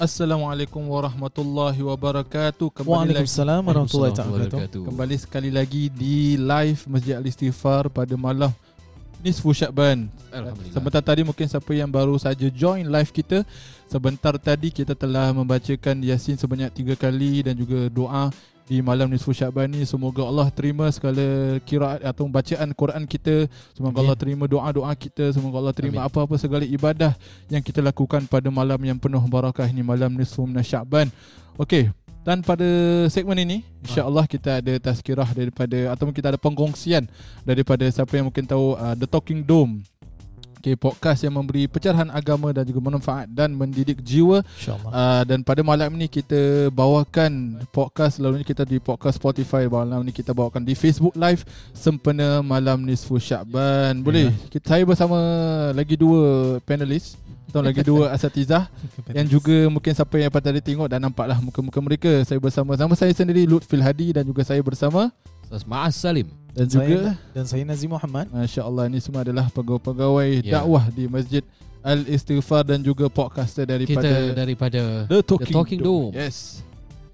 Assalamualaikum warahmatullahi wabarakatuh. Kembali Waalaikumsalam warahmatullahi wabarakatuh. Kembali sekali lagi di live Masjid Al-Istighfar pada malam Nisfu Syakban. Alhamdulillah. Sebentar tadi mungkin siapa yang baru saja join live kita Sebentar tadi kita telah membacakan Yasin sebanyak tiga kali Dan juga doa di malam Nisfu Syakban ni Semoga Allah terima segala kiraat atau bacaan Quran kita Semoga Amin. Allah terima doa-doa kita Semoga Allah terima Amin. apa-apa segala ibadah Yang kita lakukan pada malam yang penuh barakah ini Malam Nisfu Syakban Okey, dan pada segmen ini InsyaAllah kita ada tazkirah daripada Ataupun kita ada pengkongsian Daripada siapa yang mungkin tahu uh, The Talking Dome Okay, podcast yang memberi pencerahan agama dan juga manfaat dan mendidik jiwa. InsyaAllah. uh, dan pada malam ni kita bawakan podcast. Selalunya kita di podcast Spotify. Malam ni kita bawakan di Facebook Live. Sempena malam nisfu Syakban. Boleh? Kita saya bersama lagi dua panelis atau lagi dua asatizah. Yang juga mungkin siapa yang pada tengok dan nampaklah muka-muka mereka. Saya bersama nama saya sendiri Lutfil Hadi. Dan juga saya bersama Ustaz Ma'as Salim. dan juga Saya, dan saya Nazim Muhammad. Masya Allah ini semua adalah pegawai-pegawai Ya. dakwah di Masjid Al-Istighfar dan juga podcaster daripada Kita daripada The Talking, The Talking Dome. Yes.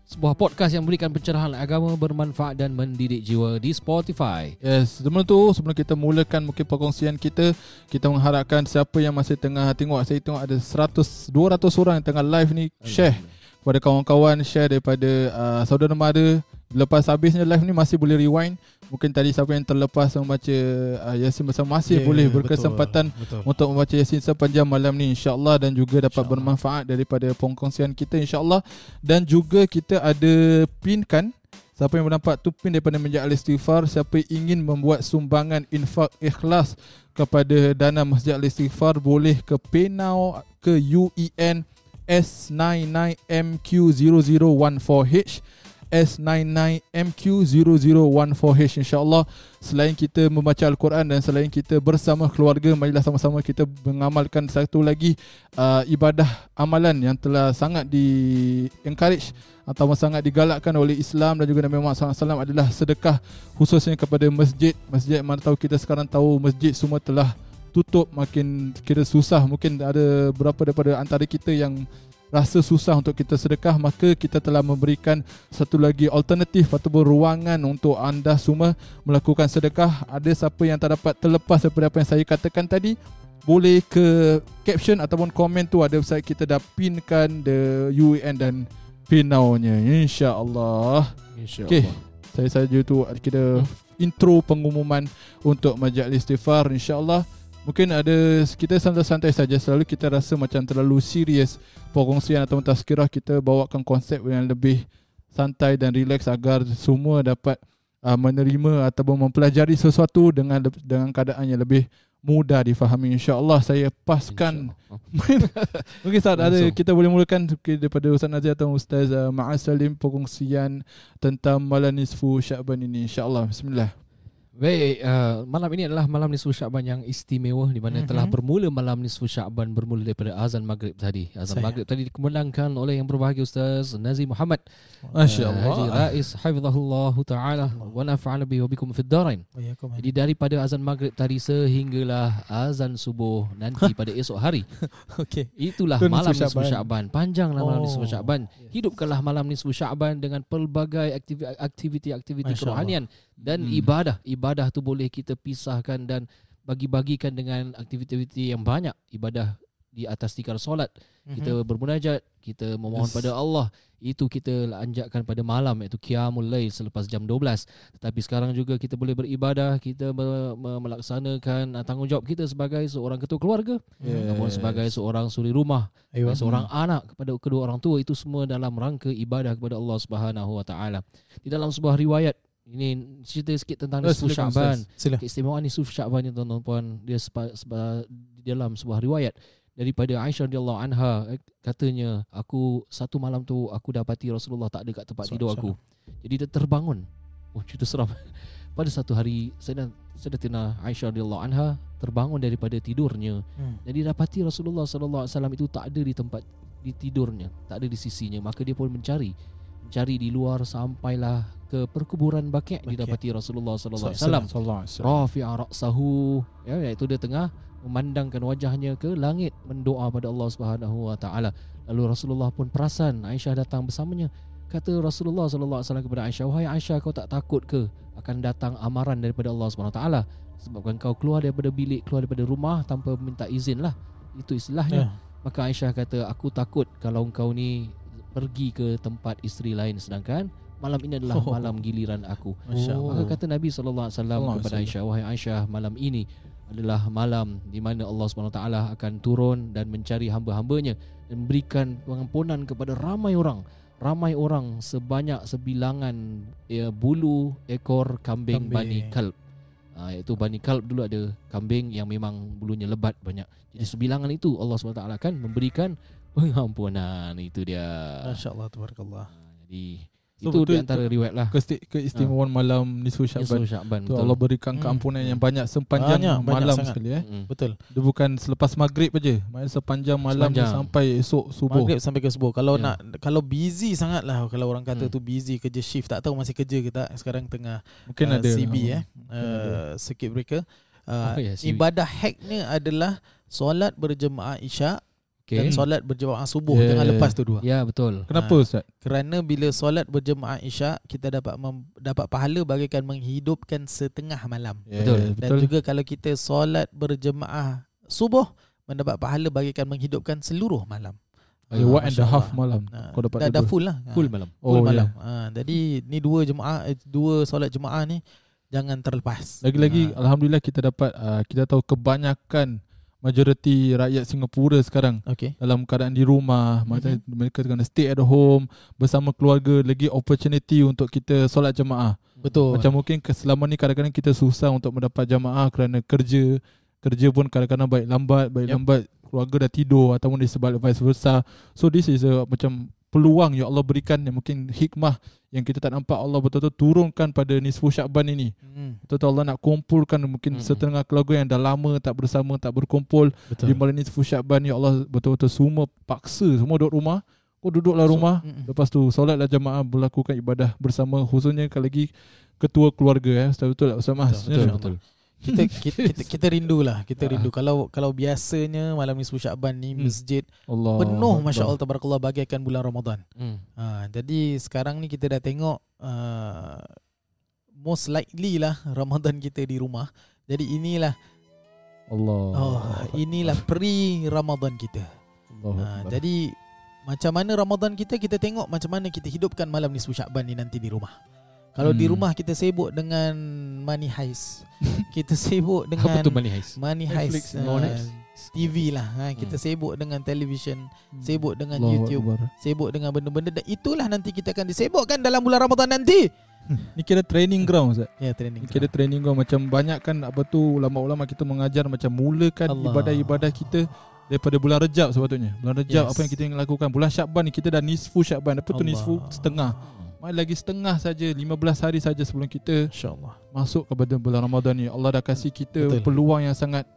sebuah podcast yang memberikan pencerahan agama bermanfaat dan mendidik jiwa di Spotify. Yes, sebelum tu sebelum kita mulakan mungkin perkongsian kita, kita mengharapkan siapa yang masih tengah tengok saya tengok ada 100 200 orang yang tengah live ni share kepada kawan-kawan, share daripada uh, saudara mara. Lepas habisnya live ni masih boleh rewind. Mungkin tadi siapa yang terlepas membaca uh, Yasin bersama masih Ya, boleh betul, berkesempatan Betul. untuk membaca Yasin sepanjang malam ni insyaAllah dan juga dapat InsyaAllah. bermanfaat daripada pengkongsian kita insyaAllah dan juga kita ada pin kan siapa yang nampak tu pin daripada Masjid Al-Istighfar siapa yang ingin membuat sumbangan infak ikhlas kepada dana Masjid Al-Istighfar boleh ke PayNow ke UEN S99MQ0014H S99MQ0014H InsyaAllah. Selain kita membaca Al-Quran Dan selain kita bersama keluarga Marilah sama-sama kita mengamalkan satu lagi uh, Ibadah amalan yang telah sangat di encourage Atau sangat digalakkan oleh Islam Dan juga Nabi Muhammad SAW adalah sedekah Khususnya kepada masjid. Masjid mana tahu kita sekarang tahu Masjid semua telah tutup Makin kira susah Mungkin ada berapa daripada antara kita yang rasa susah untuk kita sedekah maka kita telah memberikan satu lagi alternatif ataupun ruangan untuk anda semua melakukan sedekah. Ada siapa yang tak dapat terlepas daripada apa yang saya katakan tadi? Boleh ke caption ataupun komen tu ada website kita dah pinkan the UAN dan PayNow-nya insya-Allah. InsyaAllah. Okey. saya saja tu kita intro pengumuman untuk Majlis Istighfar insya-Allah Mungkin ada kita santai-santai saja. Selalu kita rasa macam terlalu serius. Perkongsian atau tazkirah kita bawakan konsep yang lebih santai dan relax agar semua dapat uh, menerima ataupun mempelajari sesuatu dengan dengan keadaan yang lebih mudah difahami. insya-Allah saya paskan. InsyaAllah. Mungkin Ustaz ada kita boleh mulakan daripada Ustaz Nazir atau Ustaz uh, Ma'as Salim perkongsian tentang malam nisfu Syakban ini. insya-Allah. Bismillah Baik, uh, malam ini adalah malam nisfu Syakban yang istimewa di mana Mhm. telah bermula malam nisfu Syakban bermula daripada azan maghrib tadi. Azan Saya. maghrib tadi dikemenangkan oleh yang berbahagia Ustaz Nazim Muhammad. Masya Uh, Haji Rais hafizahullah taala wa nafa'ana bihi wa bikum fid darain. Jadi daripada azan maghrib tadi sehinggalah azan subuh nanti pada esok hari. Okey. Itulah Itu malam nisfu Sya'ban. Sya'ban. Panjanglah malam nisfu Oh. Sya'ban. Hidupkanlah malam nisfu Sya'ban dengan pelbagai aktivi- aktiviti-aktiviti kerohanian dan Hmm. ibadah. Ibadah tu boleh kita pisahkan dan bagi-bagikan dengan aktiviti-aktiviti yang banyak. Ibadah di atas tikar solat, kita bermunajat, kita memohon Yes. pada Allah. Itu kita anjakkan pada malam iaitu qiyamul lail selepas jam 12. Tetapi sekarang juga kita boleh beribadah, kita me- me- melaksanakan uh, tanggungjawab kita sebagai seorang ketua keluarga Yeah. ataupun sebagai seorang suri rumah, Ayuh. seorang anak kepada kedua orang tua itu semua dalam rangka ibadah kepada Allah Subhanahu wa taala. Di dalam sebuah riwayat ini cerita sikit tentang Oh, nisfu silakan, Syaban. Sila. Keistimewaan nisfu Syaban ni tuan-tuan puan dia sepa, sepa, di dalam sebuah riwayat daripada Aisyah radhiyallahu anha eh, katanya aku satu malam tu aku dapati Rasulullah tak ada kat tempat tidur aku. Jadi dia terbangun. Oh cerita seram. Pada satu hari Sayyidah Sayyidatina Aisyah radhiyallahu anha terbangun daripada tidurnya Hmm. dan dia dapati Rasulullah sallallahu alaihi wasallam itu tak ada di tempat di tidurnya, tak ada di sisinya. Maka dia pun mencari cari di luar sampailah ke perkuburan Baqi' Baqi'. didapati Rasulullah sallallahu alaihi wasallam Sallallahu alaihi wasallam. rafi'a ra'sahu ya iaitu dia tengah memandangkan wajahnya ke langit mendoa pada Allah Subhanahu wa taala lalu Rasulullah pun perasan Aisyah datang bersamanya kata Rasulullah sallallahu alaihi wasallam kepada Aisyah wahai Aisyah kau tak takut ke akan datang amaran daripada Allah Subhanahu wa taala sebabkan kau keluar daripada bilik keluar daripada rumah tanpa minta izin lah itu istilahnya Ya. Maka Aisyah kata aku takut kalau engkau ni pergi ke tempat isteri lain sedangkan malam ini adalah Oh. malam giliran aku. Oh. Maka kata Nabi sallallahu alaihi wasallam kepada Aisyah wahai Aisyah malam ini adalah malam di mana Allah Subhanahu taala akan turun dan mencari hamba-hambanya dan memberikan pengampunan kepada ramai orang ramai orang sebanyak sebilangan ya, bulu ekor kambing, Kambing. Bani Kalb. Ha, iaitu Bani Kalb dulu ada kambing yang memang bulunya lebat banyak. Jadi sebilangan itu Allah SWT akan memberikan pengampunan. Itu dia. Masya Allah Tabarakallah Ha, jadi So, itu betul di antara riwayat lah. Kesti- keistimewaan malam nisfu Syaban. Nisfu Sya'ban. Tu betul. Allah berikan Hmm. keampunan yang banyak sepanjang Banyak, banyak malam sangat. sekali eh. Mm. Betul Dia bukan selepas maghrib aja. Maknanya sepanjang malam Sepanjang. sampai esok subuh. Maghrib sampai ke subuh Kalau Ya. nak Kalau busy sangat lah Kalau orang kata Hmm. tu busy Kerja shift Tak tahu masih kerja ke tak Sekarang tengah Mungkin uh, ada CB eh ada. uh, Circuit breaker uh, Oh, ya, CB. Ibadah hacknya adalah Solat berjemaah isyak Okay. Dan solat berjemaah subuh Yeah. Tengah lepas tu dua Ya betul. Kenapa Ah. Ustaz? Kerana bila solat berjemaah isyak Kita dapat mem- dapat pahala Bagaikan menghidupkan setengah malam Betul. Dan juga kalau kita solat berjemaah subuh Mendapat pahala bagaikan menghidupkan seluruh malam Ya, one and a half malam. Ha, Kau dapat dah, dah full lah Full Ha, malam. full Oh, malam ha, Jadi ni dua jemaah eh, Dua solat jemaah ni Jangan terlepas Lagi-lagi Ha, alhamdulillah kita dapat uh, kita tahu kebanyakan majoriti rakyat Singapura sekarang Okay dalam keadaan di rumah, maksudnya mereka kena stay at home bersama keluarga, lagi opportunity untuk kita solat jemaah. Betul Macam mungkin selama ni kadang-kadang kita susah untuk mendapat jamaah kerana kerja. Kerja pun kadang-kadang baik lambat, baik Yep. lambat keluarga dah tidur ataupun di sebalik vice versa. So this is a macam peluang yang Allah berikan yang mungkin hikmah yang kita tak nampak Allah betul-betul turunkan pada nisfu Syakban ini. hmm, Betul-betul Allah nak kumpulkan mungkin Mm-mm. setengah keluarga yang dah lama tak bersama, tak berkumpul Betul di malam nisfu Syakban ya Allah betul-betul semua paksa semua duduk rumah. Kau duduklah So, rumah. mm-mm. Lepas tu solatlah jamaah melakukan ibadah bersama khususnya kalau lagi ketua keluarga eh Ustaz betul tak Ustaz Mas? Betul, Betul Ya. betul. Kita, kita, kita, kita rindu lah Kita Ah. rindu Kalau kalau biasanya Malam Nisfu Syakban ni Hmm. Masjid Allah. Penuh Akbar. Masya Allah Tabarakallah Bagaikan bulan Ramadan Hmm. ha, Jadi sekarang ni kita dah tengok uh, Most likely lah Ramadan kita di rumah Jadi inilah Allah. oh, Inilah pre-Ramadan kita Allah. ha, Jadi Macam mana Ramadan kita Kita tengok macam mana kita hidupkan Malam Nisfu Syakban ni nanti di rumah Kalau di Hmm. rumah kita sibuk dengan Money heist Kita sibuk dengan Apa tu money heist? Money Netflix, heist no, uh, Netflix. TV lah ha, Kita Hmm. sibuk dengan television Sibuk dengan Allahu YouTube Akbar. Sibuk dengan benda-benda Dan itulah nanti kita akan disibukkan Dalam bulan Ramadan nanti Ni kira training ground Ustaz. Ya training Ni kira training ground macam banyak kan apa tu ulama-ulama kita mengajar macam mulakan Allah. ibadah-ibadah kita daripada bulan Rejab sepatutnya. Bulan Rejab Yes. apa yang kita ingin lakukan? Bulan Syakban ni kita dah nisfu Syakban. Apa tu Allah. nisfu? Setengah. Mai lagi setengah saja 15 hari saja sebelum kita InsyaAllah. masuk kepada bulan Ramadan ni. Allah dah kasih kita Betul. Peluang yang sangat.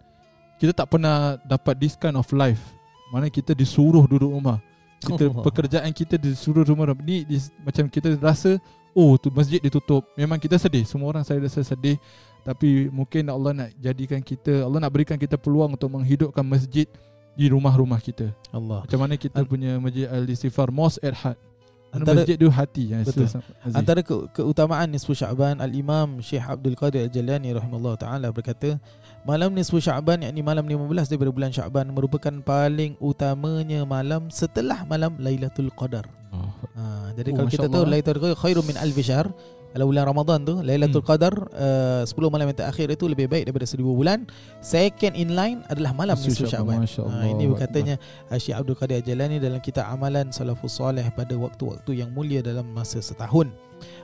Kita tak pernah dapat this kind of life. Mana kita disuruh duduk rumah. Kita Allah. pekerjaan kita disuruh rumah. Ni di, macam kita rasa oh tu masjid ditutup. Memang kita sedih. Semua orang saya rasa sedih. Tapi mungkin Allah nak jadikan kita Allah nak berikan kita peluang untuk menghidupkan masjid di rumah-rumah kita. Allah. Macam mana kita punya masjid al-istighfar mosque at Mana Antara- masjid tu hati yang Betul. Aziz. Antara ke, keutamaan Nisfu Sya'ban Al-Imam Syekh Abdul Qadir Al-Jalani Rahimahullah Ta'ala berkata Malam Nisfu Sya'ban yakni malam 15 daripada bulan Sya'ban Merupakan paling utamanya malam setelah malam Lailatul Qadar Oh, ha, Jadi Oh, kalau kita tahu Allah. Lailatul Qadar khairum min alfi syahr Kalau bulan Ramadan tu Lailatul Hmm. Qadar uh, 10 malam yang terakhir itu lebih baik daripada 1000 bulan Second in line adalah malam Nisfu Sya'ban, ha. Ini berkatanya Syekh Abdul Qadir Al-Jalani dalam kitab Amalan Salafus Saleh pada waktu-waktu yang mulia dalam masa setahun.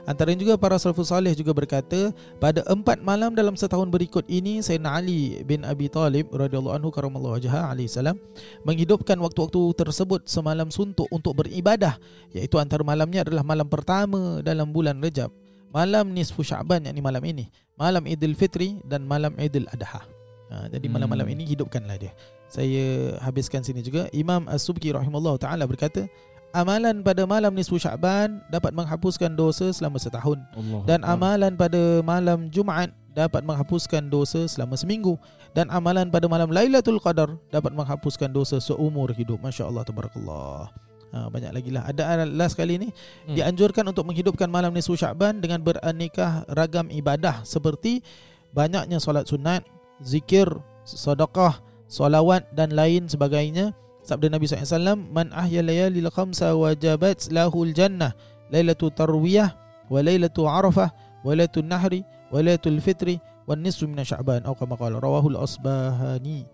Antara juga para salafus saleh juga berkata pada empat malam dalam setahun berikut ini Sayyidina Ali bin Abi Talib radhiyallahu anhu karamallahu wajhah alaihi salam menghidupkan waktu-waktu tersebut semalam suntuk untuk beribadah iaitu antara malamnya adalah malam pertama dalam bulan Rejab malam nisfu Sya'ban yakni malam ini malam Idul Fitri dan malam Idul Adha ha, jadi Hmm. malam-malam ini hidupkanlah dia saya habiskan sini juga Imam As-Subki rahimahullah taala berkata amalan pada malam nisfu Syaban dapat menghapuskan dosa selama setahun Allah. dan amalan pada malam Jumaat dapat menghapuskan dosa selama seminggu dan amalan pada malam Lailatul Qadar dapat menghapuskan dosa seumur hidup. Masya-Allah tabarakallah. Ha, banyak lagi lah. Ada last kali ni. Hmm. Dianjurkan untuk menghidupkan malam nisfu Syaban Dengan beraneka ragam ibadah Seperti banyaknya solat sunat Zikir, sedekah, solawat dan lain sebagainya. Sabda Nabi SAW Man ahya layalil khamsa wajabat lahul jannah Lailatul tarwiyah Wa lailatul arafah Wa lailatul nahri Wa lailatul fitri Wa nisfu minna sya'ban Atau kama qala Rawahul asbahani.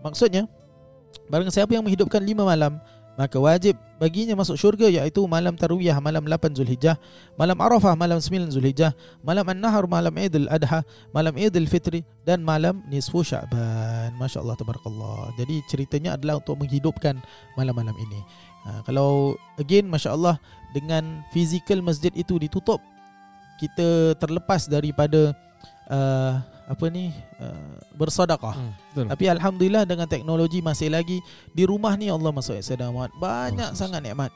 Maksudnya Barang siapa yang menghidupkan lima malam Maka wajib baginya masuk syurga Iaitu malam tarwiyah Malam 8 Zulhijjah Malam Arafah Malam 9 Zulhijjah Malam An-Nahar Malam Idul Adha Malam Idul Fitri Dan malam Nisfu Sya'ban. Masya Allah Tabarakallah. Jadi ceritanya adalah Untuk menghidupkan Malam-malam ini. Ha, Kalau Again Masya Allah Dengan fizikal masjid itu ditutup Kita terlepas daripada uh, Apa ni uh, Bersedekah. Hmm, betul. tapi Alhamdulillah dengan teknologi masih lagi Di rumah ni Allah masuk Muhammad Banyak Oh, sangat nikmat.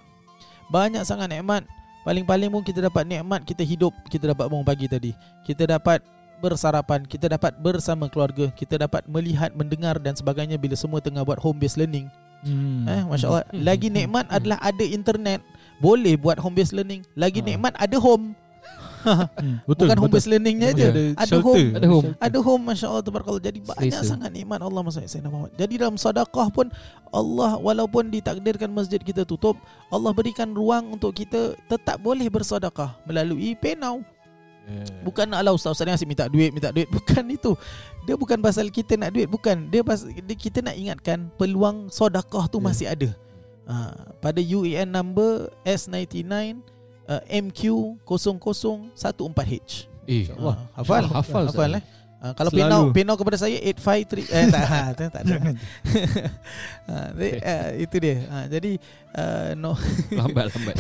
Banyak sangat nikmat. Paling-paling pun kita dapat nikmat Kita hidup Kita dapat bangun pagi tadi. Kita dapat bersarapan Kita dapat bersama keluarga Kita dapat melihat, mendengar dan sebagainya Bila semua tengah buat home based learning. Hmm. eh, Masya Allah. Hmm. Lagi nikmat adalah ada internet. Boleh buat home based learning. Lagi Ha. nikmat ada home Hmm, betul. Bukan home betul. based learningnya je Ada Ada shelter. home Ada home. ada home Masya Allah Tabarakallah Jadi banyak Selesa. sangat nikmat Allah Sayyidina Muhammad Jadi dalam sedekah pun Allah walaupun ditakdirkan masjid kita tutup Allah berikan ruang untuk kita Tetap boleh bersedekah Melalui penau Yeah. Bukan nak lah ustaz-ustaz ni asyik minta duit Minta duit Bukan itu Dia bukan pasal kita nak duit Bukan Dia, pas, dia kita nak ingatkan Peluang sedekah tu Ya. masih ada ha, Pada UAN number S99 uh, MQ0014H Eh, Allah. Hafal? Hafal, Hafal Ustaz. eh. Ha, kalau Selalu. penau penau kepada saya 853 eh tak ha, tak, tak ada. ha, jadi, uh, itu dia. Ha, jadi uh, no, lambat lambat.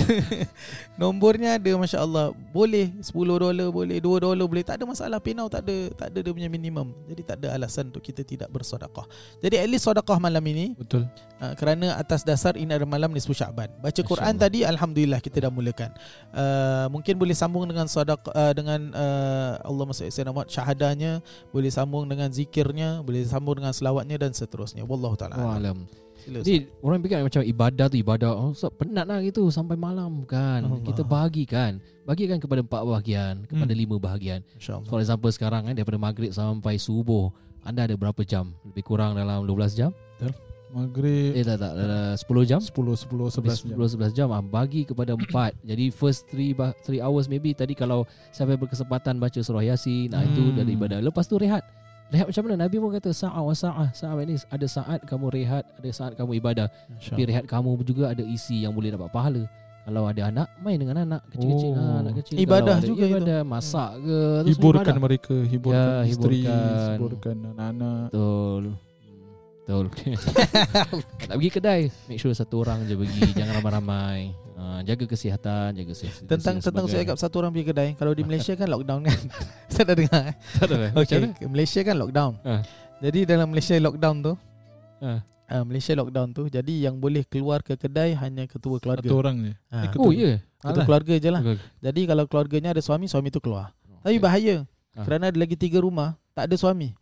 nombornya ada masya-Allah. Boleh 10 dolar, boleh 2 dolar, boleh tak ada masalah penau tak ada tak ada dia punya minimum. Jadi tak ada alasan untuk kita tidak bersedekah. Jadi at least sedekah malam ini Betul. uh, kerana atas dasar ini adalah malam nisfu Syaban. Baca Quran Allah. tadi alhamdulillah kita dah mulakan. Uh, mungkin boleh sambung dengan sedekah uh, dengan uh, Allah Subhanahu wa syahadanya, boleh sambung dengan zikirnya, boleh sambung dengan selawatnya dan seterusnya. Wallahu taala. Alam. Sila, Ustaz. Jadi orang fikir macam ibadah tu ibadah. Oh, Ustaz, penat lah gitu sampai malam kan. Allah. Kita bagikan. Bagikan kepada empat bahagian, kepada Hmm. lima bahagian. For example sekarang kan daripada maghrib sampai subuh, anda ada berapa jam? Lebih kurang dalam 12 jam? Maghrib Eh tak tak, dalam 10 jam? 10 10 11 jam. 10 11 jam ah bagi kepada empat. Jadi first 3 3 hours maybe tadi kalau yang berkesempatan baca surah Yasin, hmm. itu Hmm. dari ibadah. Lepas tu rehat. Rehat macam mana? Nabi pun kata sa'ah wa sa'ah. Sa'ah ni ada saat kamu rehat, ada saat kamu ibadah. Tapi Insya-Allah. rehat kamu juga ada isi yang boleh dapat pahala. Kalau ada anak, main dengan anak kecil-kecil. Oh. Ha, anak kecil. Ibadah Kalau ada juga itu. ibadah, masak ke. Hiburkan ibadah. mereka, hiburkan Ya, isteri, hiburkan. hiburkan anak-anak. Betul. Betul. tak pergi kedai, make sure satu orang je pergi, jangan ramai-ramai. Ha, jaga kesihatan, jaga kesihatan. Tentang tentang saya cakap satu orang pergi kedai. Kalau di Malaysia kan lockdown kan. Saya dah dengar. eh. tak ada. Macam Okey, mana? Malaysia kan lockdown. Ha. Jadi dalam Malaysia lockdown tu, Ha. uh, Malaysia lockdown tu, jadi yang boleh keluar ke kedai hanya ketua keluarga. Satu orang je. Ha. Eh, ketua. Oh, ya. Yeah. Ketua Alah. keluarga je lah. Okay. Jadi kalau keluarganya ada suami, suami tu keluar. Tapi bahaya. Ah. Kerana ada lagi tiga rumah, tak ada suami.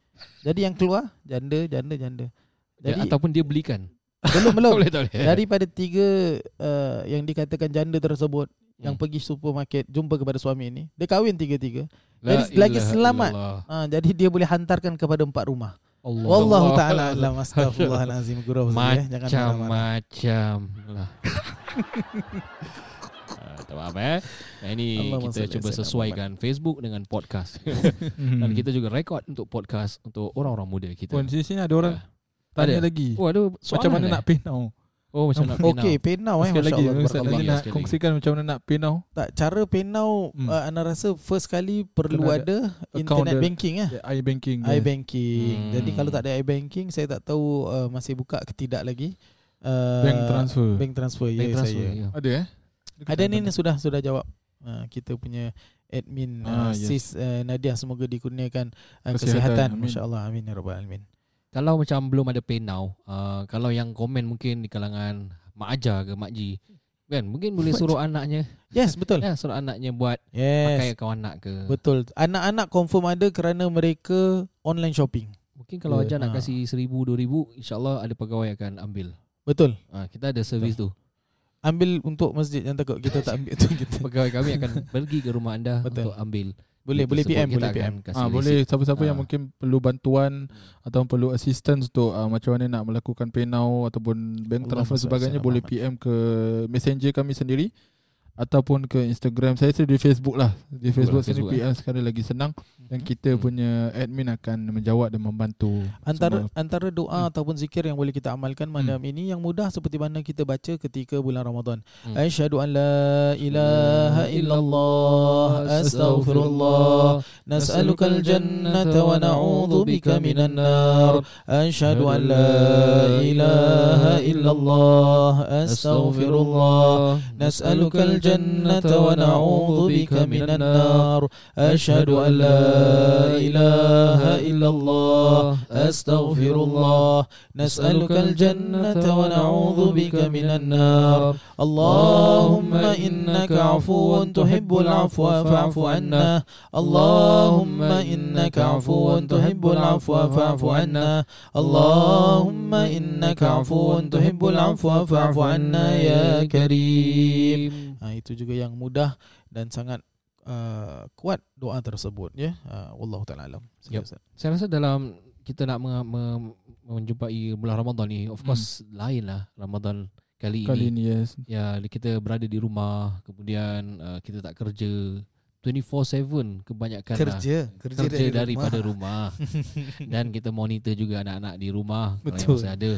Jadi yang keluar, janda, janda, janda. Jadi ataupun dia belikan. belum Tak belum. boleh, tak boleh. Daripada tiga uh, yang dikatakan janda tersebut, yang Hmm. pergi supermarket, jumpa kepada suami ini, dia kahwin tiga-tiga. La jadi lagi selamat. Ha, jadi dia boleh hantarkan kepada empat rumah. Allah. Wallahu Allah. taala alam astagfirullahalazim guru ya. Jangan marah-marah. Macam-macam lah. Ah, tak apa eh. Nah, ini Allahumma kita cuba sesuaikan Facebook dengan podcast. Dan kita juga rekod untuk podcast untuk orang-orang muda kita. Puan di sini ada orang Ah. Tanya Ada? lagi. Oh, ada soalan Macam mana eh? nak pinau? Oh, macam nak Okey, penau eh Sekali lagi. Ustaz nak lagi. kongsikan macam mana nak pinau? Tak cara penau Hmm. uh, ana rasa first kali perlu Kena ada, ada internet dia. banking eh. Ya, iBanking. iBanking. Hmm. Jadi kalau tak ada iBanking saya tak tahu uh, masih buka ke tidak lagi. Uh, Bank transfer. Bank transfer Bank ya transfer. saya. ya. Ada eh? Ada ni sudah sudah jawab. Uh, kita punya admin uh, Ah, yes. sis uh, Nadia semoga dikurniakan uh, Kesihatan. kesihatan. Masya-Allah amin ya rabbal alamin. Kalau macam belum ada pay now, uh, kalau yang komen mungkin di kalangan mak ajar ke mak ji, Kan mungkin boleh suruh anaknya Yes, betul. ya, Suruh anaknya buat Pakai Yes. akaun anak ke Betul. Anak-anak confirm ada kerana mereka online shopping. Mungkin kalau ajar nak Ha. kasih seribu, dua ribu InsyaAllah ada pegawai akan ambil Betul. ha, Kita ada servis tu Ambil untuk masjid yang takut kita tak ambil tu kita. Pegawai kami akan pergi ke rumah anda Betul. Untuk ambil Boleh boleh PM boleh PM. kasih Ah boleh siapa-siapa yang Ah. mungkin perlu bantuan atau perlu assistance untuk uh, macam mana nak melakukan PayNow ataupun bank transfer sebagainya boleh PM ke Messenger kami sendiri ataupun ke Instagram saya sendiri di Facebook lah di Facebook, Facebook sendiri PM sekali lagi senang dan kita Hmm. punya admin akan menjawab dan membantu Antara semua. antara doa Hmm. ataupun zikir yang boleh kita amalkan malam ini yang mudah seperti mana kita baca ketika bulan Ramadan. Hmm. Asyhadu an la ilaha illallah astaghfirullah nas'alukal jannata wa na'udzu bika minan nar. Asyhadu an la ilaha illallah astaghfirullah nas'alukal jannata wa na'udzu bika minan nar. Asyhadu an la ilaha illallah astaghfirullah nas'alukal jannata wa na'udzu bika minan nar. Allahumma innaka 'afuwun tuhibbul 'afwa fa'fu 'anna. Allahumma innaka 'afuwun tuhibbul 'afwa fa'fu 'anna. Allahumma innaka 'afuwun tuhibbul 'afwa fa'fu 'anna ya karim. Ha, itu juga yang mudah dan sangat uh, kuat doa tersebut ya. Uh, wallahu taala alam. Ustaz. Saya rasa dalam kita nak me- me- menjumpai bulan Ramadan ni of course lain lah Ramadan kali, kali ini. ni yes Ya kita berada di rumah kemudian uh, kita tak kerja 24/7 kebanyakan lah. Kerja, kerja, kerja dari daripada rumah. rumah. dan kita monitor juga anak-anak di rumah kalau yang Betul. masih ada.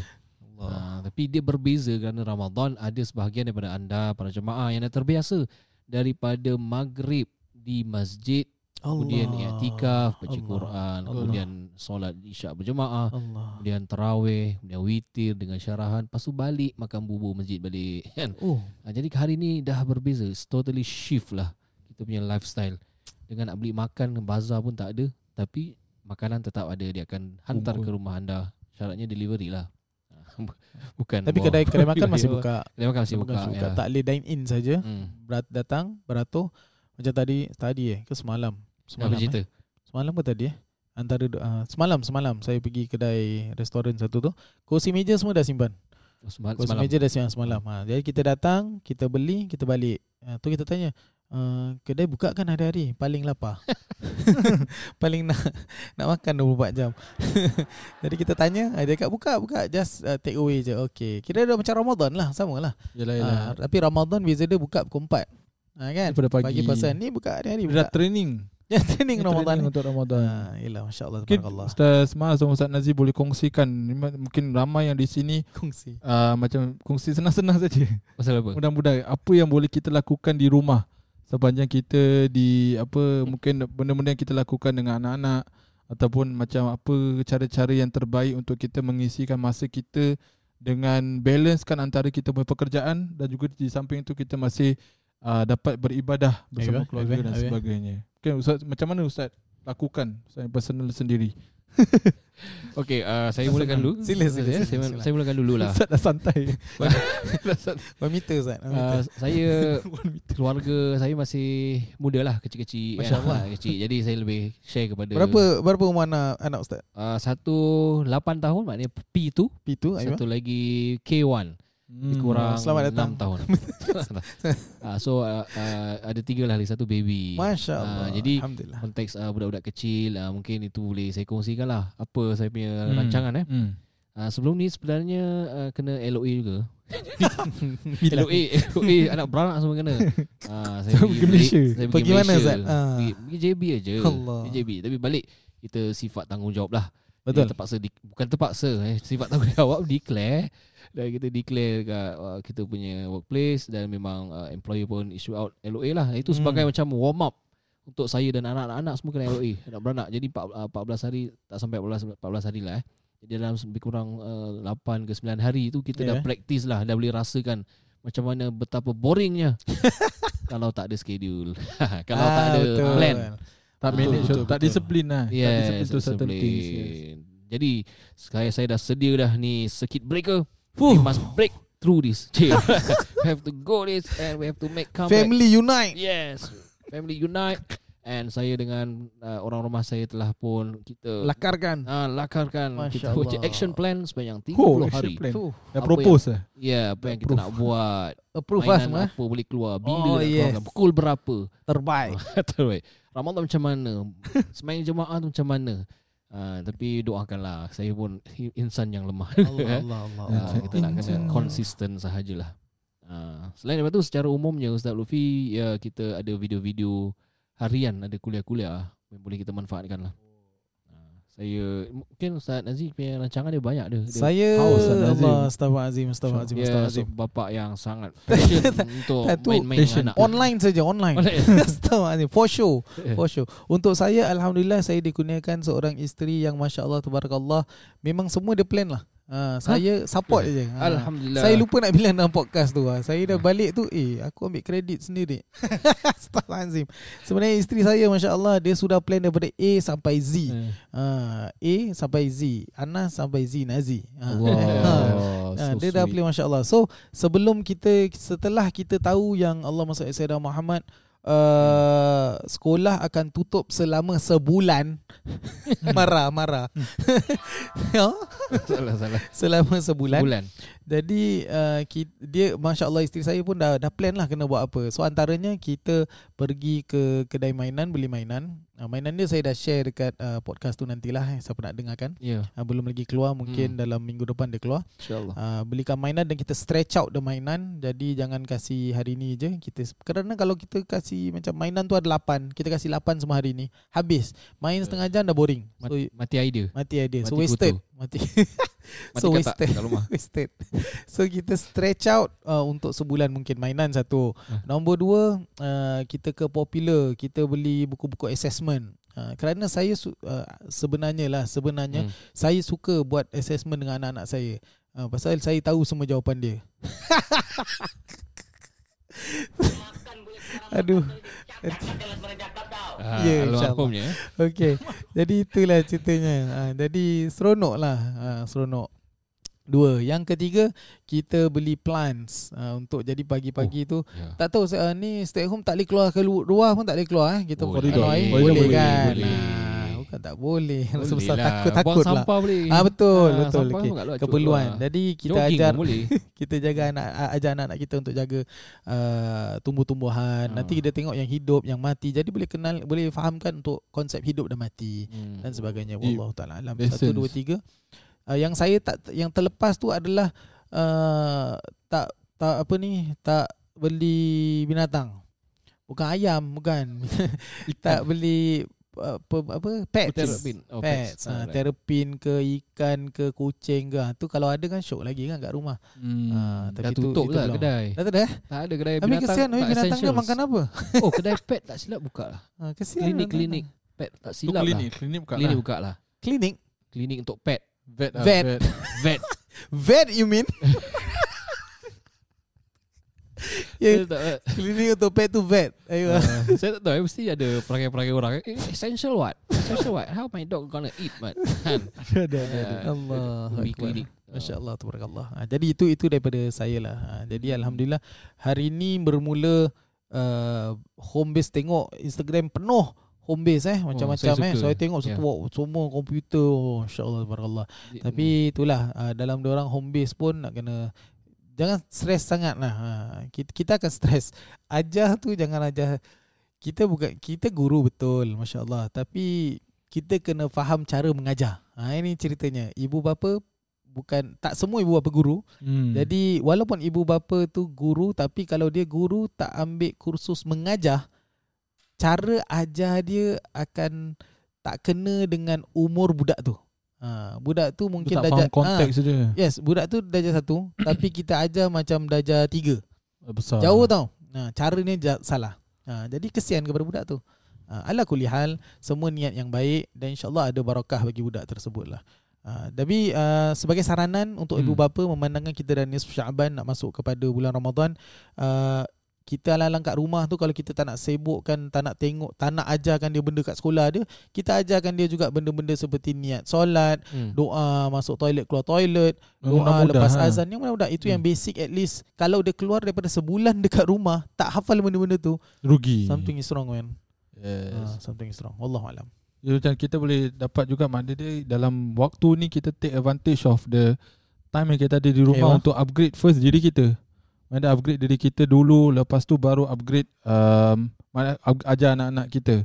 Allah. Ha, tapi dia berbeza kerana Ramadan ada sebahagian daripada anda para jemaah yang dah terbiasa daripada maghrib di masjid kemudian i'tikaf baca Allah. Quran Allah. kemudian solat isyak berjemaah Allah. kemudian tarawih kemudian witir dengan syarahan lepas tu balik makan bubur masjid balik kan Oh, ha, jadi hari ni dah berbeza It's totally shift lah kita punya lifestyle dengan nak beli makan bazar pun tak ada tapi makanan tetap ada dia akan hantar Bungkus. ke rumah anda syaratnya delivery lah bukan tapi kedai kedai makan masih buka. kedai makan masih buka, masih buka. ya. Tak boleh dine in saja. hmm. Berat datang beratur macam tadi tadi eh ke semalam. Semalam Semalam. Eh? cerita Semalam ke tadi eh? Antara uh, semalam semalam saya pergi kedai restoran satu tu. Kursi meja semua dah simpan. Oh, Semal- Kursi semalam meja dah simpan semalam. Ha, jadi kita datang, kita beli, kita balik. Ha, tu kita tanya, uh, kedai buka kan hari-hari? Paling lapar. Paling nak nak makan 24 jam. jadi kita tanya, ah, dia kat buka, buka. Just uh, take away je. Okay. Kira dah macam Ramadan lah, sama lah. Yalah yalah Ha, tapi Ramadan beza dia buka pukul 4. Ha, kan? Daripada pagi. Pagi pasal ni buka hari-hari. Dia dah Buka. training Ya, training Ramadan training ni. untuk Ramadan Ha, yelah, Masya Allah, Mungkin Tabarakallah. Ustaz Mas dan Ustaz Nazir boleh kongsikan Mungkin ramai yang di sini Kongsi. uh, Macam kongsi senang-senang saja pasal apa Mudah-mudahan Apa yang boleh kita lakukan di rumah Sepanjang kita di Apa Mungkin benda-benda yang kita lakukan dengan anak-anak Ataupun macam apa cara-cara yang terbaik Untuk kita mengisikan masa kita Dengan balancekan antara kita punya pekerjaan Dan juga di samping itu kita masih uh, Dapat beribadah bersama Ayuh, keluarga ayuh, dan ayuh. sebagainya. Mungkin Ustaz Macam mana Ustaz lakukan? Yang personal sendiri Okey, uh, saya mulakan dulu. Sila, sila, saya, sila, saya, sila. saya mulakan dulu lah. Ustaz dah santai One meter Ustaz. Uh, saya keluarga saya masih muda lah kecil-kecil Masya Allah. Ah, kecil jadi saya lebih share kepada Berapa berapa umur anak anak Ustaz? uh, satu 8 tahun maknanya P2 P2 ayo. satu lagi K1 lebih Hmm. kurang selamat datang. 6 tahun uh, so uh, uh, ada tiga lah lagi satu baby Masya Ah, Allah. jadi konteks uh, budak-budak kecil uh, mungkin itu boleh saya kongsikan lah apa saya punya Hmm. rancangan eh Hmm. uh, sebelum ni sebenarnya uh, kena LOA juga LOA LOA anak beranak semua kena uh, saya Pergi pergi Malaysia. Saya Pergi mana, Malaysia. Zat? Pergi, pergi JB aja Allah. pergi JB tapi balik kita sifat tanggungjawab lah Betul. Jadi terpaksa di, bukan terpaksa eh sifat tanggungjawab declare dan kita declare kat uh, kita punya workplace dan memang uh, employer pun issue out LOA lah itu sebagai Hmm. macam warm up untuk saya dan anak-anak semua kena LOA anak beranak jadi 4, uh, 14 hari tak sampai 14 14 hari lah eh jadi dalam lebih kurang uh, 8 ke 9 hari tu kita dah Yeah. practice lah dah boleh rasakan macam mana betapa boringnya kalau tak ada schedule kalau tak Ah, ada betul. plan Tak Betul, manage betul, Tak betul. disiplin lah Tak Yes, disiplin to certain things yes. Jadi saya saya dah sedia dah ni circuit breaker. We must break through this. We have to go this and we have to make comeback. Family unite. Yes. Family unite and saya dengan uh, orang rumah saya telah pun kita Lakarkan. uh, lakarkan Masya kita Allah. action plan sepanjang 30 Oh, hari. plan. Apa propose eh. Ya, apa yang kita nak buat. Approve lah semua. Mainan eh. apa boleh keluar, bila Oh, nak yes. keluarkan, pukul berapa. Terbaik. Terbaik. Ramadan macam mana? Semain jemaah tu macam mana? Uh, tapi doakanlah saya pun insan yang lemah. Allah Allah Allah. Uh, kita nak kena konsisten sahajalah. Uh, selain daripada tu secara umumnya Ustaz Luffy ya kita ada video-video harian ada kuliah-kuliah yang boleh kita manfaatkan lah. Saya mungkin Ustaz Nazif punya rancangan dia banyak dia. dia Saya Haus, Ustaz Nazim. Allah Astaghfirullahalazim Astaghfirullahalazim dia Astaghfirullahalazim. seorang bapa yang sangat passion untuk main-main passion. anak. Online saja online. Astaghfirullahalazim for sure. For sure. Untuk saya alhamdulillah saya dikurniakan seorang isteri yang masya-Allah tabarakallah memang semua dia plan lah. Ha, saya support je. Ha. Alhamdulillah. Saya lupa nak bilang dalam podcast tu. Ha. Saya dah balik tu, eh aku ambil kredit sendiri. Astaghfirullahalazim. Sebenarnya isteri saya masya-Allah dia sudah plan daripada A sampai Z. Eh. Ha, A sampai Z, Anas sampai Z Nazi. Ha. Allah. Ha. Ha, so dia dah sweet. play Masya Allah So sebelum kita Setelah kita tahu Yang Allah Sayyidina Muhammad uh, Sekolah akan tutup Selama sebulan. Marah Marah. Ya, salah salah. Selama sebulan. Bulan. Jadi uh, ki- Dia Masya Allah isteri saya pun dah, dah plan lah Kena buat apa. So antaranya Kita pergi ke Kedai mainan Beli mainan. Uh, Mainan dia saya dah share Dekat uh, podcast tu nantilah eh, Siapa nak dengarkan. Ya, uh, Belum lagi keluar Mungkin Hmm. dalam minggu depan dia keluar. insya-Allah. Uh, belikan mainan dan kita stretch out the mainan. Jadi jangan kasih hari ni je. Kita Kerana kalau kita kasih macam mainan tu ada 8 Kita kasih 8 semua hari ni Habis. Main setengah jam dah boring. So Mati, mati idea. mati idea. So mati wasted kutu. Mati Mati. So wasted. kat rumah. Wasted So kita stretch out uh, Untuk sebulan mungkin mainan satu Ah. Nombor dua uh, Kita ke popular Kita beli buku-buku assessment Uh, kerana saya su- uh, sebenarnya lah sebenarnya Hmm. saya suka buat assessment dengan anak-anak saya. Uh, pasal saya tahu semua jawapan dia. Aduh. Ah, Ya, almarhumnya. Okey. Jadi itulah ceritanya. Uh, jadi seronok lah. Uh, seronok. Dua. Yang ketiga, kita beli plants uh, untuk jadi pagi-pagi tu. Ya. Tak tahu uh, ni stay home tak boleh keluar ke lu- luar pun tak boleh keluar eh. Kita Boleh. anu air. Boleh, boleh, boleh, kan. boleh. Ah, bukan tak boleh. Rasa Boleh besar lah. takut takut Buang lah. sampah boleh. Ah betul Ah, betul luar, Keperluan. lah. Jadi kita Jogging ajar boleh. kita jaga anak ajar anak-anak kita untuk jaga uh, tumbuh-tumbuhan. Ah. Nanti kita tengok yang hidup, yang mati. Jadi boleh kenal boleh fahamkan untuk konsep hidup dan mati Hmm. dan sebagainya. Wallahu taala alam. Lessons. Satu dua tiga. Uh, yang saya tak yang terlepas tu adalah uh, tak tak apa ni tak beli binatang. Bukan ayam, bukan. tak beli uh, apa apa pets. Terapin. Oh, pets. Ha, Alright. terapin ke ikan ke kucing ke. Ha, tu kalau ada kan syok lagi kan kat rumah. Hmm. Ah, Dah tapi tu- tutup itu lah kedai. Dah tak ada eh? Tak ada kedai binatang. kesian tak binatang dia essentials. makan apa? Oh, kedai pet tak silap buka lah. Ha, kesian Klinik-klinik pet tak Tu silap klinik, lah. klinik bukan Klinik lah. buka lah. Klinik? Klinik untuk pet. Vet, lah, Vet. vet. Vet. Vet you mean? Ya, klinik untuk pet tu vet. Ayo. uh, saya tak tahu eh, mesti ada perangai-perangai orang. Eh, essential what? Essential what? How my dog gonna eat man? Kan? ada ada ada. Ah, Allah. Klinik. Masya Allah tabarakallah. Ha, jadi itu itu daripada saya lah. Ha, jadi alhamdulillah hari ini bermula uh, home base tengok Instagram penuh home base eh macam-macam saya eh. suka. Saya tengok satu wow, semua komputer. Oh, Masya-Allah tabarakallah. Tapi itulah uh, dalam dia orang home base pun nak kena jangan stres sangat lah. Ha, kita, kita akan stres. Ajar tu jangan ajar kita bukan kita guru betul masya-Allah tapi kita kena faham cara mengajar. Ha ini ceritanya. Ibu bapa bukan tak semua ibu bapa guru. Hmm. Jadi walaupun ibu bapa tu guru tapi kalau dia guru tak ambil kursus mengajar cara ajar dia akan tak kena dengan umur budak tu. Ha, budak tu Dia mungkin tak darjah faham konteks ha, Yes, budak tu darjah satu tapi kita ajar macam darjah tiga. Besar. Jauh tau. Ha, cara ni salah. Ha, jadi kesian kepada budak tu. Ha, ala kulihal semua niat yang baik dan insyaallah ada barakah bagi budak tersebut lah. Ha, tapi uh, sebagai saranan untuk Hmm. ibu bapa memandangkan kita dah nisfu Syaban nak masuk kepada bulan Ramadan, uh, kita alang-alang kat rumah tu kalau kita tak nak sibukkan, tak nak tengok, tak nak ajarkan dia benda kat sekolah dia, kita ajarkan dia juga benda-benda seperti niat solat, Hmm. doa masuk toilet keluar toilet, Yang doa mudah-mudah, lepas ha. azan yang mudah-mudah itu yang Hmm. basic at least. Kalau dia keluar daripada sebulan dekat rumah tak hafal benda-benda tu, Rugi. something is wrong man. Yes. Ha, something is wrong. Wallahu alam. Ya, macam kita boleh dapat juga makna dia dalam waktu ni kita take advantage of the time yang kita ada di rumah Ewa. untuk upgrade first diri kita. Mana upgrade diri kita dulu lepas tu baru upgrade um, ajar anak-anak kita.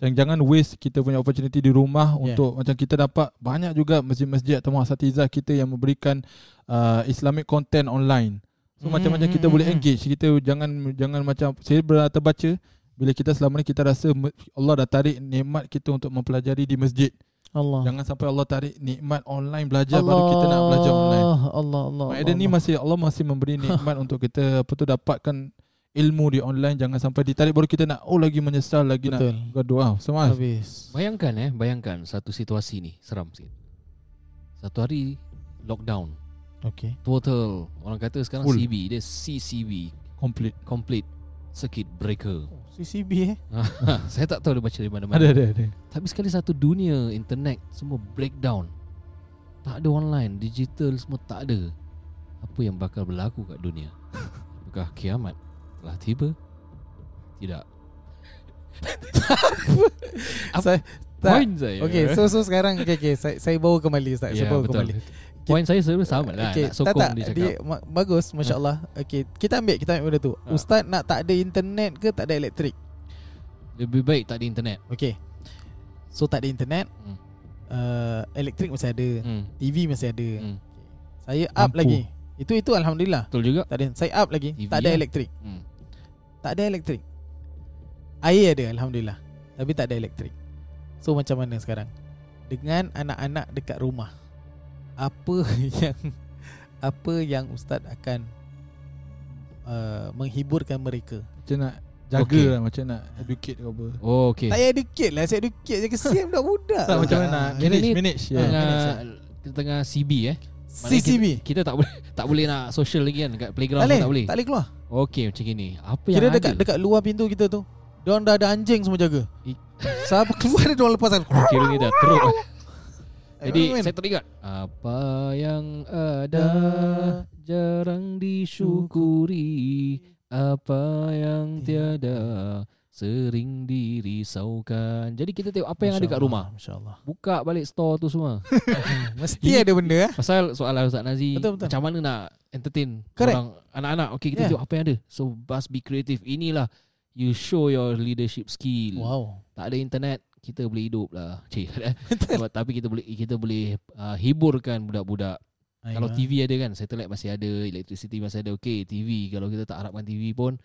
Jangan jangan waste kita punya opportunity di rumah Yeah. untuk macam kita dapat banyak juga masjid-masjid atau muasatizah kita yang memberikan uh, Islamic content online. So Hmm, macam-macam hmm, kita boleh engage. Kita jangan jangan macam saya terbaca bila kita selama ni kita rasa Allah dah tarik nikmat kita untuk mempelajari di masjid. Allah. Jangan sampai Allah tarik nikmat online belajar baru kita nak belajar online. Allah Allah. Maksudnya ni masih Allah masih memberi nikmat untuk kita apa tu dapatkan ilmu di online jangan sampai ditarik baru kita nak oh lagi menyesal lagi betul. nak gaduh. Ah, sama. Habis. Bayangkan eh, bayangkan satu situasi ni seram sikit. Satu hari lockdown, Okay. total orang kata sekarang Full. CB, dia CCB, Complete. complete circuit breaker. CCB eh. Saya tak tahu dia baca dari mana-mana. Ada ada ada. Tapi sekali satu dunia internet semua breakdown. Tak ada online, digital semua tak ada. Apa yang bakal berlaku kat dunia? Apakah kiamat telah tiba? Tidak. Apa- Saya tak. Point saya. Okay, so so sekarang okay, okay, saya saya bawa kembali Ustaz. ya, saya bawa betul. kembali. Point saya sebenarnya sama lah. Okay, Nak sokong tak, tak, dia cakap. dia ma- bagus masya-Allah. Okay, kita ambil kita ambil benda tu. Ha. Ustaz nak tak ada internet ke tak ada elektrik? Lebih baik tak ada internet. Okay. So tak ada internet. Hmm. Uh, elektrik masih ada. Hmm. TV masih ada. Hmm. Saya up Lampu. lagi. Itu itu alhamdulillah. Betul juga. Tak ada. Saya up lagi. TV tak ada lah. elektrik. Hmm. Tak ada elektrik. Air ada alhamdulillah. Tapi tak ada elektrik. So macam mana sekarang? Dengan anak-anak dekat rumah. Apa yang apa yang ustaz akan uh, menghiburkan mereka? Macam nak jaga Okay. lah macam nak educate ke apa. Oh, okay. Tak payah educate lah, saya educate je kesian budak-budak. Tak macam Ah, mana nak Kira manage ni manage ya. Ah. Tengah kita tengah CB eh. CCB. Kita, kita tak boleh tak boleh nak social lagi kan kat playground Tak tak boleh. tak boleh keluar. Okey macam gini. Apa Kira yang dekat ada? dekat luar pintu kita tu. Diorang dah ada anjing semua jaga. Siapa keluar dia diorang lepaskan. Kira ni dah teruk. Jadi Ayo, saya teringat apa yang ada jarang disyukuri, apa yang tiada sering dirisaukan. Jadi kita tengok apa yang ada kat rumah. Masya-Allah. Buka balik store tu semua. Mesti ada benda eh. Pasal soalan Ustaz Nazi Betul, betul. Macam mana nak entertain Correct. Orang anak-anak Okay kita Yeah. tengok apa yang ada So must be creative Inilah You show your leadership skill Wow. Tak ada internet Kita boleh hidup lah Cik. Sebab- Tapi kita boleh Kita boleh uh, Hiburkan budak-budak Kalau TV ada kan Satellite masih ada Electricity masih ada Okay TV Kalau kita tak harapkan TV pun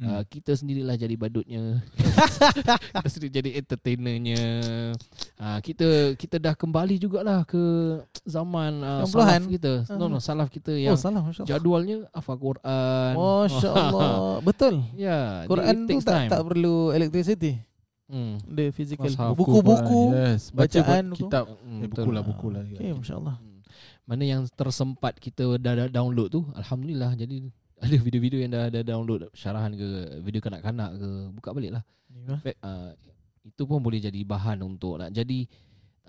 Hmm. Uh, kita sendirilah jadi badutnya Kita sendiri jadi entertainernya uh, Kita kita dah kembali jugalah ke zaman uh, salaf kita No no salaf kita yang Oh masya-Allah. jadualnya hafal Quran Masya-Allah. Betul. Ya Quran tu tak time. tak perlu electricity. Hmm. The physical. Buku-buku. Yes, baca bacaan buat buku. kitab. Hmm, Eh, betul. buku lah buku lah. Okay, masya-Allah. Hmm. Mana yang tersempat kita dah, dah download tu Alhamdulillah Jadi ada video-video yang dah ada download Syarahan ke Video kanak-kanak ke Buka balik lah Ya. Fact, uh, itu pun boleh jadi bahan untuk nak jadi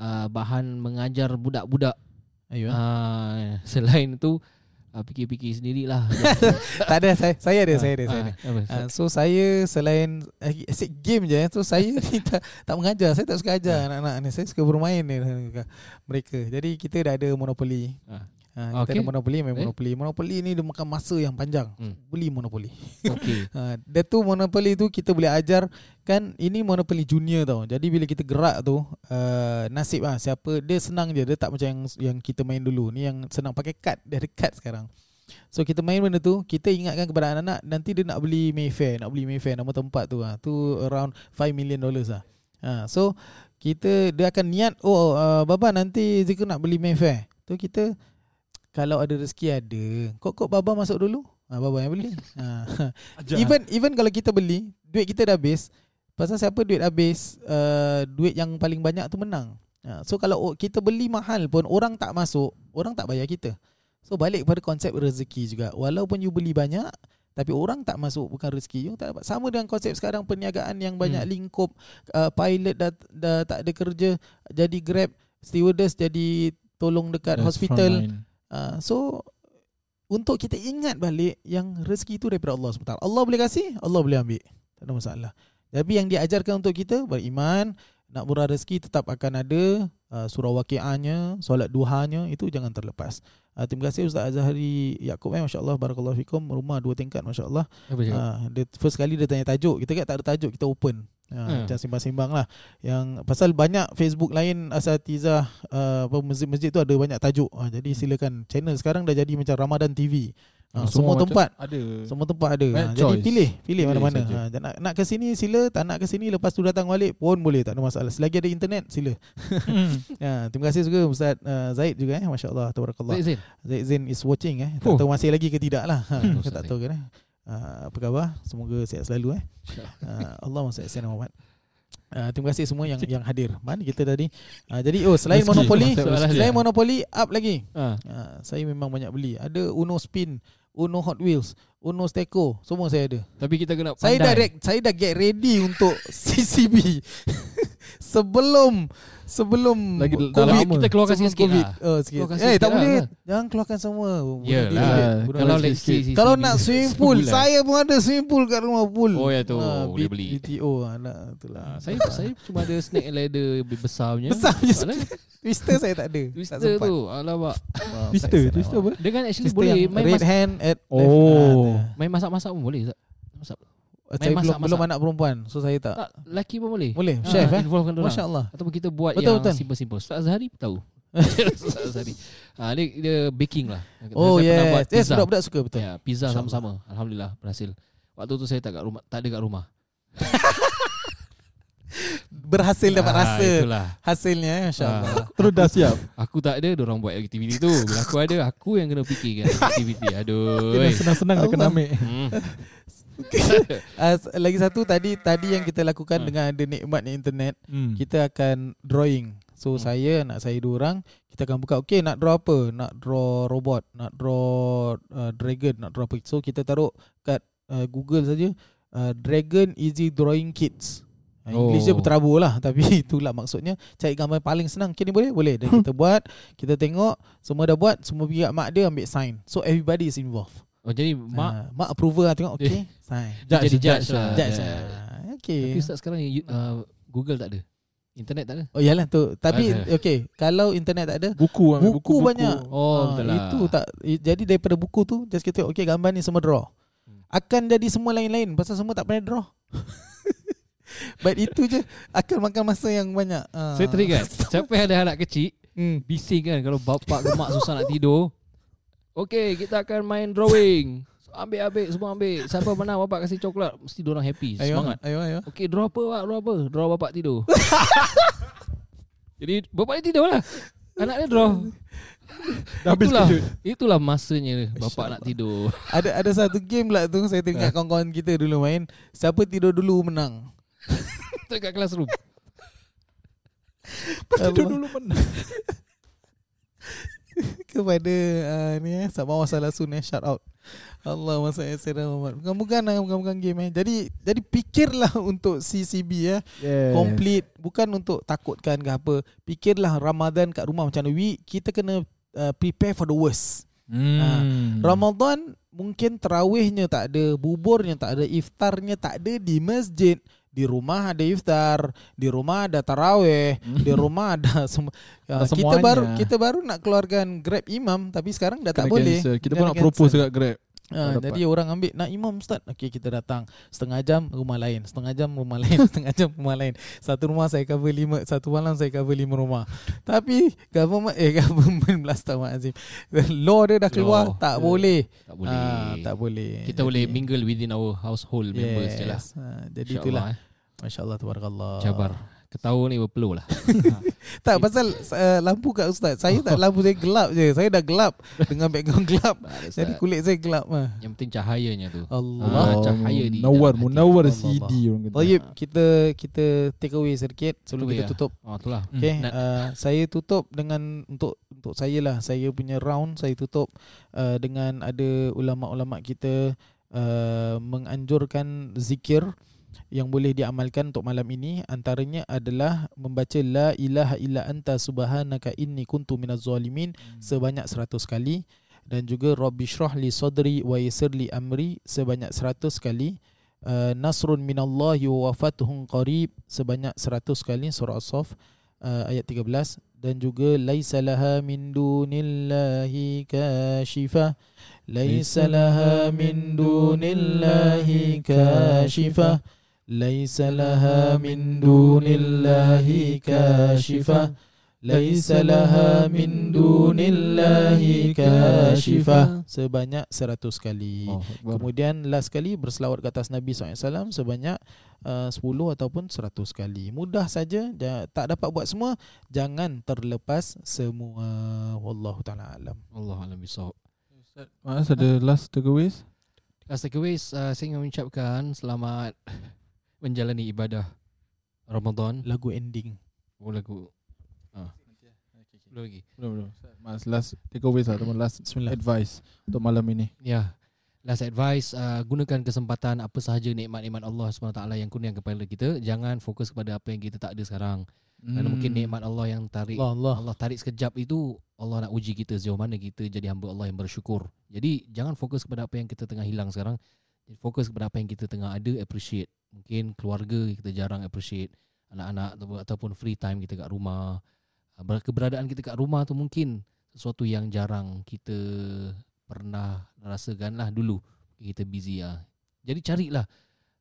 uh, bahan mengajar budak-budak. Ayo. Uh, selain itu uh, fikir-fikir sendirilah. tak ada saya saya ada saya ada saya Ah, ada. apa? Ah, so saya selain eh, asyik game je eh. So saya ni tak, tak mengajar Saya tak suka ajar anak-anak ni Saya suka bermain ni dengan mereka Jadi kita dah ada monopoli Ah. Ha, Kita Okey. ada monopoli main Eh? monopoli Monopoli ni dia makan masa yang panjang. Hmm. Beli monopoli Okey. ha, Dia tu monopoli tu kita boleh ajar. Kan ini monopoli junior tau. Jadi bila kita gerak tu uh, Nasib lah siapa Dia senang je. Dia tak macam yang, yang kita main dulu. Ni yang senang pakai kad. Dia ada kad sekarang. So kita main benda tu Kita ingatkan kepada anak-anak Nanti dia nak beli Mayfair Nak beli Mayfair Nama tempat tu. Lah Tu around 5 million dollars lah. Ha, So kita Dia akan niat Oh uh, Baba nanti Zika nak beli Mayfair. Tu kita Kalau ada rezeki ada. Kok-kok Baba masuk dulu? Ha, Baba yang beli. Ha. Even even kalau kita beli Duit kita dah habis. Pasal siapa duit habis? Uh, Duit yang paling banyak tu menang. Ha, So kalau kita beli mahal pun Orang tak masuk Orang tak bayar kita. So balik pada konsep rezeki juga. Walaupun you beli banyak tapi orang tak masuk bukan rezeki. You tak dapat. Sama dengan konsep sekarang perniagaan yang banyak Hmm. lingkup. Uh, pilot dah, dah tak ada kerja jadi grab stewardess jadi tolong dekat Yes, hospital. Uh, so untuk kita ingat balik yang rezeki itu daripada Allah SWT. Allah boleh kasih Allah boleh ambil. Tak ada masalah. Tapi yang diajarkan untuk kita beriman nak murah rezeki tetap akan ada uh, surah waqiahnya solat duhanya itu jangan terlepas. Uh, terima kasih Ustaz Azhari Yaakob eh masya-Allah barakallahu fikum. Rumah dua tingkat masya-Allah uh, dia first kali dia tanya tajuk. Kita kat tak ada tajuk kita open Ha, Hmm. macam simbang-simbang lah. Yang pasal banyak Facebook lain Asatizah uh, apa Masjid-masjid tu ada banyak tajuk. Ha, Jadi silakan. Channel sekarang dah jadi macam Ramadan TV ha, Semua, macam tempat. ada. Semua tempat ada. Ha, Jadi pilih Pilih Pilih mana-mana. saja. ha, nak, nak ke sini sila. Tak nak ke sini Lepas tu datang balik pun boleh. Tak ada masalah. Selagi ada internet sila. Ha, Terima kasih juga Ustaz uh, Zaid juga eh. Masya Allah Tabarakallah. Zaid Zain. Zaid Zain is watching eh. Tak Oh. tahu masih lagi ke tidak lah. Ha, Hmm. Tak tahu kan eh Uh, apa khabar? Semoga sihat selalu eh. Uh, Allah Sayyidina Muhammad. Uh, terima kasih semua yang yang hadir. Mana kita tadi? Uh, jadi oh selain monopoli, selain monopoli up lagi. Ha. Uh, saya memang banyak beli. Ada Uno Spin, Uno Hot Wheels, Uno Steco, semua saya ada. Tapi kita kena Saya dah pandai. saya dah get ready untuk CCB. sebelum sebelum Lagi dah Kalau lama. kita keluarkan sikit-sikit COVID. lah. Oh, sikit. Keluarkan Eh, sikit tak lah, boleh. kan? Jangan keluarkan semua. Bunuh Kalau let's say si- Kalau nak swimming pool, sebulan. saya pun ada swimming pool kat rumah pool. Oh, ya tu. Ah, Boleh beli. BTO ah, nak itulah. Ah, saya saya cuma ada snake and ladder besar punya. Besar punya Twister saya tak ada. Twister tak sempat. tu. Alamak. Twister, twister apa? Dengan actually boleh red masak, hand at Oh. main masak-masak pun boleh tak? Masak. Saya belum masak-masak. belum anak perempuan, so saya tak. Tak, lelaki pun boleh. Boleh, Ah, chef eh. Involvekan dorang. Masya-Allah. Ataupun kita buat Betul, yang betul. simple-simple. Ustaz Azhari tahu. Ustaz Azhari. Ah, dia, dia baking lah. Oh Saya pernah buat yes. Yes, pizza. budak-budak suka betul. Ya, pizza InsyaAllah. sama-sama. Alhamdulillah berhasil. Waktu tu saya tak kat rumah, tak ada kat rumah. Berhasil dapat Ah, rasa Itulah. hasilnya eh, masya-Allah. Ah, Terus dah siap. aku tak ada, orang buat aktiviti tu. Bila aku ada, aku yang kena fikirkan aktiviti. Aduh. Kena senang-senang dia kena Allah. ambil. Hmm. Uh, lagi satu tadi tadi yang kita lakukan Hmm. dengan ada nikmatnya internet, Hmm. kita akan drawing. So Hmm. saya anak saya dua orang, kita akan buka okey nak draw apa? Nak draw robot, nak draw uh, dragon, nak draw apa. So kita taruh kat uh, Google saja uh, Dragon Easy Drawing Kits. Uh, English dia Oh. berterabur lah Tapi itulah maksudnya Cari gambar paling senang Okay ni boleh? Boleh Dan kita buat Kita tengok Semua dah buat Semua pergi kat mak dia Ambil sign So everybody is involved Oh, jadi Mak, mak uh, mak approval lah Tengok okay Sign dia Judge, jadi judge judge lah. Judge Ya. lah Okay Tapi Ustaz sekarang uh, Google tak ada. Internet tak ada. Oh iyalah tu. Tapi okey, kalau internet tak ada, Buku ambil buku, banyak. Oh, Ah, betul lah. Itu tak i- jadi daripada buku tu just kita okey gambar ni semua draw. Akan jadi semua lain-lain pasal semua tak pernah draw. But itu je akan makan masa yang banyak. Ah. Saya teringat Siapa yang ada anak kecil Hmm. Bising kan Kalau bapak ke mak susah nak tidur Okay kita akan main drawing. So, Ambil ambil Semua ambil. Siapa menang bapak kasih coklat. Mesti diorang happy. Ayo, Semangat. ayo, ayo. Okay draw apa pak Draw apa? Draw bapak tidur. Jadi bapak dia tidur lah. Anak dia draw. Dah habis Itulah. kejut. Itulah masanya Bapak nak tidur. Ada ada satu game pula tu. Saya teringat kawan-kawan kita dulu main. Siapa tidur dulu menang. Itu kat classroom Tidur Allah. dulu menang. kepada uh, ni eh Sabah Wasalah Sun eh shout out. Allah masa Sayyidina Muhammad. Bukan-bukan lah, bukan-bukan game eh. Jadi jadi fikirlah untuk CCB ya. Yes. Complete bukan untuk takutkan ke apa. Fikirlah Ramadan kat rumah macam mana. We kita kena uh, prepare for the worst. Hmm. Ramadan mungkin tarawihnya tak ada, buburnya tak ada, iftarnya tak ada di masjid. Di rumah ada iftar, di rumah ada tarawih, di rumah ada semua. Ada kita baru kita baru nak keluarkan Grab imam tapi sekarang dah tak Kena boleh. cancel. Kita Kena pun nak propose dekat Grab. Ha, Tak jadi orang ambil nak imam ustaz. Okey kita datang. Setengah jam rumah lain, setengah jam rumah lain, setengah jam rumah lain. Satu rumah saya cover lima, satu malam saya cover lima rumah. Tapi government eh government Azim. Law dia dah keluar Law. tak Ya. boleh. Tak boleh Ah, tak boleh. Kita boleh mingle within our household members je lah yes. Ha, jadi InsyaAllah, itulah. eh. Masya-Allah tabarakallah. Cabar Ketawa ni berpeluh lah Tak pasal uh, lampu kat ustaz. Saya tak lampu saya gelap je. Saya dah gelap dengan background gelap. Jadi kulit saya gelap mah. Yang penting cahayanya tu Allah. Ah, cahaya di hati. munawar. CD orang kata. Tayyib, kita kita take away sedikit sebelum kita lah. tutup. Oh tu lah Okay, uh, saya tutup dengan untuk untuk saya lah. Saya punya round saya tutup uh, dengan ada ulama-ulama kita uh, menganjurkan zikir yang boleh diamalkan untuk malam ini antaranya adalah membaca la ilaha illa anta subhanaka inni kuntu minaz zalimin sebanyak 100 kali dan juga rabbi shrah li sadri wa yassir li amri sebanyak 100 kali. Uh, nasrun minallahi wa fathun qarib sebanyak 100 kali surah as-saff uh, ayat 13 dan juga laisa laha min dunillahi kashifah laisa laha min dunillahi kashifah ليس لها من دون الله كاشفة ليس لها من دون الله كاشفة sebanyak 100 kali. Oh, Kemudian last kali berselawat ke atas Nabi SAW sebanyak uh, 10 ataupun 100 kali. Mudah saja, ja- tak dapat buat semua, jangan terlepas semua. Wallahu taala alam. Allah alam bisawab. Mas ada last takeaways? Last takeaways, uh, saya ingin mengucapkan selamat menjalani ibadah Ramadan. Lagu ending. Oh lagu. Ah. Belum lagi. Belum belum. Mas last takeaways ataupun last Bismillah. advice untuk malam ini. Ya. Last advice, uh, gunakan kesempatan apa sahaja nikmat-nikmat Allah SWT yang kurniakan kepada kita. Jangan fokus kepada apa yang kita tak ada sekarang. Kerana Hmm. mungkin nikmat Allah yang tarik Allah Allah. Allah tarik sekejap itu Allah nak uji kita sejauh mana kita jadi hamba Allah yang bersyukur. Jadi jangan fokus kepada apa yang kita tengah hilang sekarang. Fokus kepada apa yang kita tengah ada appreciate. Mungkin keluarga kita jarang appreciate, anak-anak ataupun- ataupun free time kita kat rumah. Ah, ber- Keberadaan kita kat rumah tu mungkin sesuatu yang jarang kita pernah rasakan lah dulu. Kita busy lah. Jadi carilah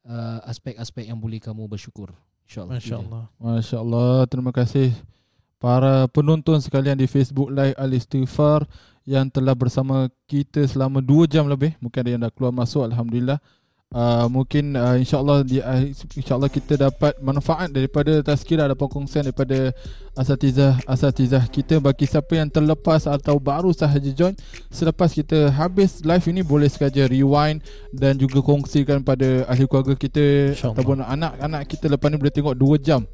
uh, aspek-aspek yang boleh kamu bersyukur. InsyaAllah. Masya Allah. Masya Allah Terima kasih Para penonton sekalian di Facebook Live Al-Istighfar Yang telah bersama kita selama 2 jam lebih Mungkin ada yang dah keluar masuk Alhamdulillah. Uh, Mungkin uh, insyaAllah di, uh, InsyaAllah kita dapat manfaat daripada tazkirah Ada perkongsian daripada Asatizah-asatizah kita. Bagi siapa yang terlepas atau baru sahaja join Selepas kita habis live ini Boleh sahaja rewind Dan juga kongsikan pada ahli keluarga kita InsyaAllah. Ataupun anak-anak kita. Lepas ni boleh tengok 2 jam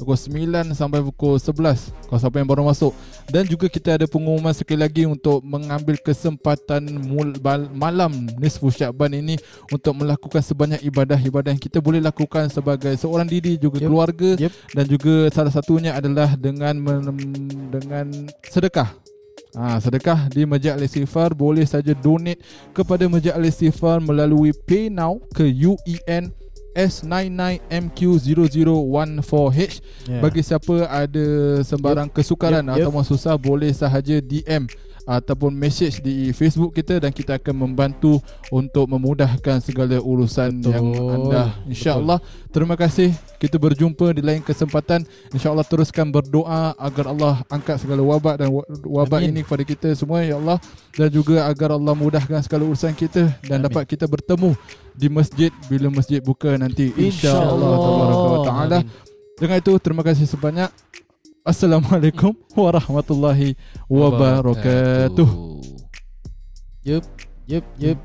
Pukul 9 sampai pukul 11 Kalau siapa yang baru masuk. Dan juga kita ada pengumuman sekali lagi Untuk mengambil kesempatan mul- bal- malam Nisfu Syakban ini Untuk melakukan sebanyak ibadah-ibadah Yang kita boleh lakukan sebagai seorang diri Juga Yep. keluarga. Yep. Dan juga salah satunya adalah Dengan men- dengan sedekah. Ha, sedekah di Masjid Al-Istighfar boleh saja donate kepada Masjid Al-Istighfar melalui PayNow ke UEN S99MQ0014H Yeah. bagi siapa ada sembarang kesukaran Yep, yep. ataupun susah boleh sahaja DM ataupun message di Facebook kita dan kita akan membantu untuk memudahkan segala urusan Betul. yang anda. Insyaallah. Terima kasih. Kita berjumpa di lain kesempatan. Insyaallah teruskan berdoa agar Allah angkat segala wabak dan wa- wabak Amin. ini kepada kita semua ya Allah. Dan juga agar Allah mudahkan segala urusan kita dan Amin. dapat kita bertemu di masjid bila masjid buka nanti. Insyaallah. InsyaAllah. tabaraka taala. Dengan itu terima kasih sebanyak Assalamualaikum warahmatullahi wabarakatuh. Yep, yep.